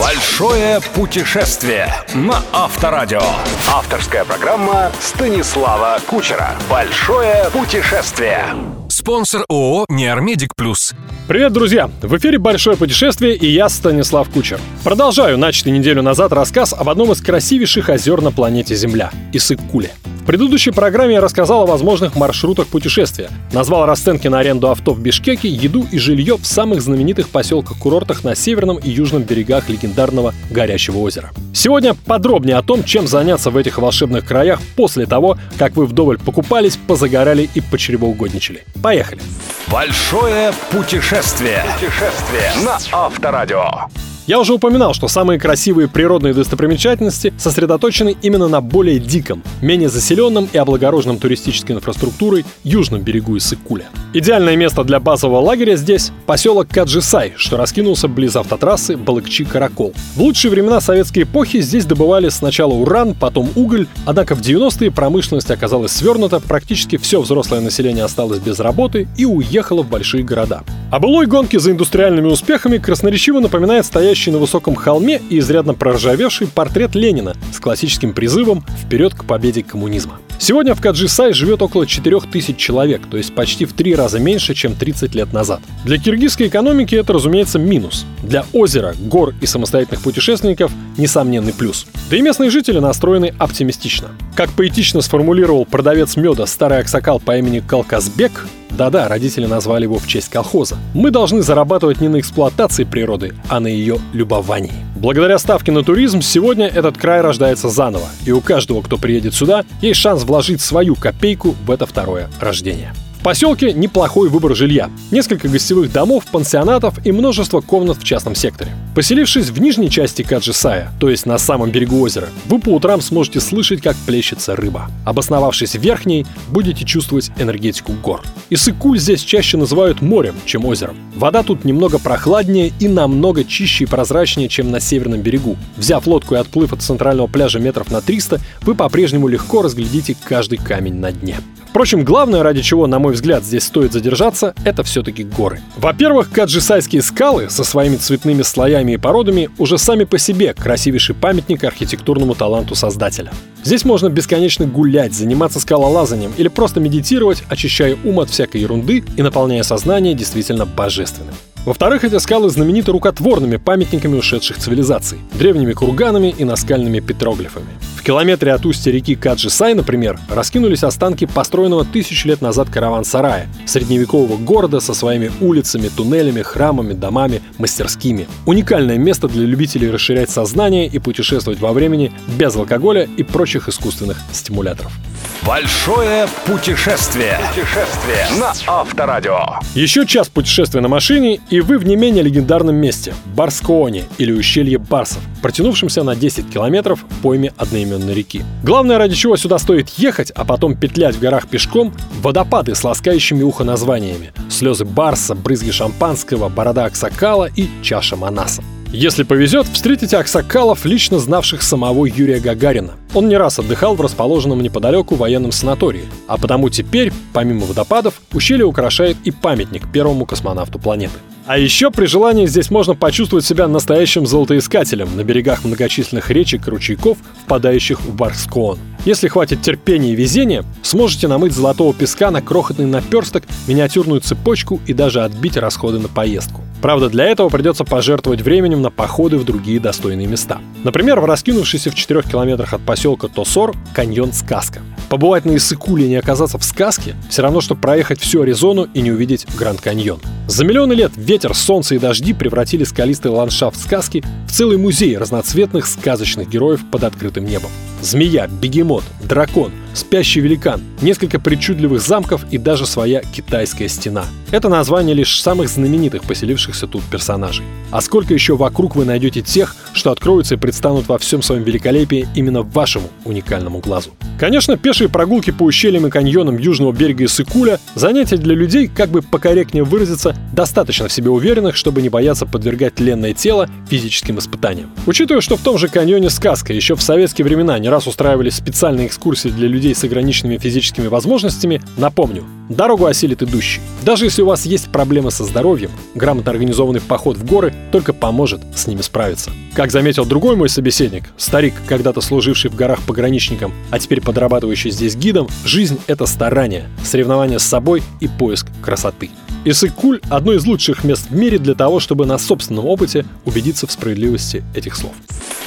Большое путешествие на Авторадио. Авторская программа Станислава Кучера. Большое путешествие. Спонсор ООО «Неармедик Плюс». Привет, друзья! В эфире «Большое путешествие» и я, Станислав Кучер. Продолжаю начатый неделю назад рассказ об одном из красивейших озер на планете Земля – Иссык-Куле. Предыдущей программе я рассказал о возможных маршрутах путешествия, назвал расценки на аренду авто в Бишкеке, еду и жилье в самых знаменитых поселках-курортах на северном и южном берегах легендарного Горящего озера. Сегодня подробнее о том, чем заняться в этих волшебных краях после того, как вы вдоволь покупались, позагорали и почревоугодничали. Поехали! Большое путешествие. Путешествие на Авторадио. Я уже упоминал, что самые красивые природные достопримечательности сосредоточены именно на более диком, менее заселенном и облагороженном туристической инфраструктурой южном берегу Иссык-Куля. Идеальное место для базового лагеря здесь – поселок Каджисай, что раскинулся близ автотрассы Балыкчи-Каракол. В лучшие времена советской эпохи здесь добывали сначала уран, потом уголь, однако в 90-е промышленность оказалась свернута, практически все взрослое население осталось без работы и уехало в большие города. О былой гонке за индустриальными успехами красноречиво напоминает стоящий стоящий на высоком холме и изрядно проржавевший портрет Ленина с классическим призывом «Вперед к победе коммунизма». Сегодня в Каджисай живет около 4000 человек, то есть почти в три раза меньше, чем 30 лет назад. Для киргизской экономики это, разумеется, минус. Для озера, гор и самостоятельных путешественников – несомненный плюс. Да и местные жители настроены оптимистично. Как поэтично сформулировал продавец меда старый аксакал по имени Калказбек, да-да, родители назвали его в честь колхоза. Мы должны зарабатывать не на эксплуатации природы, а на ее любовании. Благодаря ставке на туризм сегодня этот край рождается заново, и у каждого, кто приедет сюда, есть шанс вложить свою копейку в это второе рождение. В поселке неплохой выбор жилья. Несколько гостевых домов, пансионатов и множество комнат в частном секторе. Поселившись в нижней части Каджисая, то есть на самом берегу озера, вы по утрам сможете слышать, как плещется рыба. Обосновавшись в верхней, будете чувствовать энергетику гор. Иссык-Куль здесь чаще называют морем, чем озером. Вода тут немного прохладнее и намного чище и прозрачнее, чем на северном берегу. Взяв лодку и отплыв от центрального пляжа метров на 300, вы по-прежнему легко разглядите каждый камень на дне. Впрочем, главное, ради чего, на мой взгляд, здесь стоит задержаться, это все-таки горы. Во-первых, каджисайские скалы со своими цветными слоями и породами уже сами по себе красивейший памятник архитектурному таланту создателя. Здесь можно бесконечно гулять, заниматься скалолазанием или просто медитировать, очищая ум от всякой ерунды и наполняя сознание действительно божественным. Во-вторых, эти скалы знамениты рукотворными памятниками ушедших цивилизаций, древними курганами и наскальными петроглифами. В километре от устья реки Каджисай, например, раскинулись останки построенного тысячу лет назад караван-сарая, средневекового города со своими улицами, туннелями, храмами, домами, мастерскими. Уникальное место для любителей расширять сознание и путешествовать во времени без алкоголя и прочих искусственных стимуляторов. Большое путешествие. Путешествие на Авторадио. Еще час путешествия на машине, и вы в не менее легендарном месте – Барскооне или ущелье Барсов, протянувшемся на 10 километров в пойме одноименной реки. Главное, ради чего сюда стоит ехать, а потом петлять в горах пешком – водопады с ласкающими ухо названиями. Слезы Барса, брызги шампанского, борода Аксакала и чаша Манаса. Если повезет, встретите аксакалов, лично знавших самого Юрия Гагарина. Он не раз отдыхал в расположенном неподалеку военном санатории, а потому теперь, помимо водопадов, ущелье украшает и памятник первому космонавту планеты. А еще при желании здесь можно почувствовать себя настоящим золотоискателем на берегах многочисленных речек и ручейков, впадающих в Барскоон. Если хватит терпения и везения, сможете намыть золотого песка на крохотный наперсток, миниатюрную цепочку и даже отбить расходы на поездку. Правда, для этого придется пожертвовать временем на походы в другие достойные места. Например, в раскинувшийся в 4 километрах от поселка Тосор каньон Сказка. Побывать на Иссыкуле и не оказаться в сказке – все равно, что проехать всю Аризону и не увидеть Гранд Каньон. За миллионы лет ветер, солнце и дожди превратили скалистый ландшафт сказки в целый музей разноцветных сказочных героев под открытым небом. Змея, бегемот, дракон, спящий великан, несколько причудливых замков и даже своя китайская стена. Это название лишь самых знаменитых поселившихся тут персонажей. А сколько еще вокруг вы найдете тех, что откроются и предстанут во всем своем великолепии именно вашему уникальному глазу. Конечно, пешие прогулки по ущельям и каньонам южного берега Иссыкуля – занятие для людей, как бы покорректнее выразиться, достаточно в себе уверенных, чтобы не бояться подвергать ленное тело физическим испытаниям. Учитывая, что в том же каньоне сказка еще в советские времена не раз устраивали специальные экскурсии для людей с ограниченными физическими возможностями, напомню, дорогу осилит идущий. Даже если у вас есть проблемы со здоровьем, грамотно организованный поход в горы только поможет с ними справиться. Как заметил другой мой собеседник, старик, когда-то служивший в горах пограничником, а теперь подрабатывающий здесь гидом, жизнь — это старание, соревнование с собой и поиск красоты. Иссык-Куль – одно из лучших мест в мире для того, чтобы на собственном опыте убедиться в справедливости этих слов.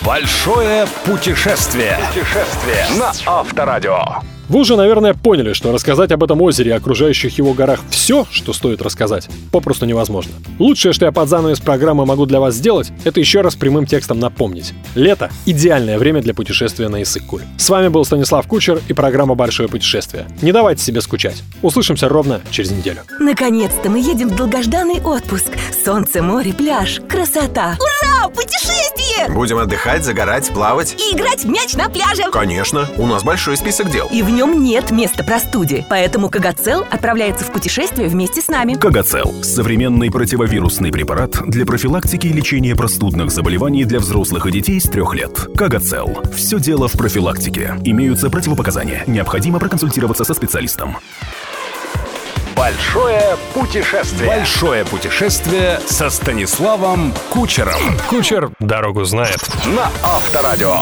Большое путешествие. Путешествие на Авторадио. Вы уже, наверное, поняли, что рассказать об этом озере и окружающих его горах все, что стоит рассказать, попросту невозможно. Лучшее, что я под занавес программы могу для вас сделать, это еще раз прямым текстом напомнить. Лето – идеальное время для путешествия на Иссык-Куль. С вами был Станислав Кучер и программа «Большое путешествие». Не давайте себе скучать. Услышимся ровно через неделю. Наконец-то мы едем в долгожданный отпуск. Солнце, море, пляж. Красота. Ура! Путешествие! Будем отдыхать, загорать, плавать. И играть в мяч на пляже. Конечно, у нас большой список дел. И в нем нет места простуде. Поэтому Кагацел отправляется в путешествие вместе с нами. Кагацел – современный противовирусный препарат для профилактики и лечения простудных заболеваний для взрослых и детей с трех лет. Кагацел – все дело в профилактике. Имеются противопоказания. Необходимо проконсультироваться со специалистом. Большое путешествие. Большое путешествие со Станиславом Кучером. Кучер дорогу знает. На Авторадио.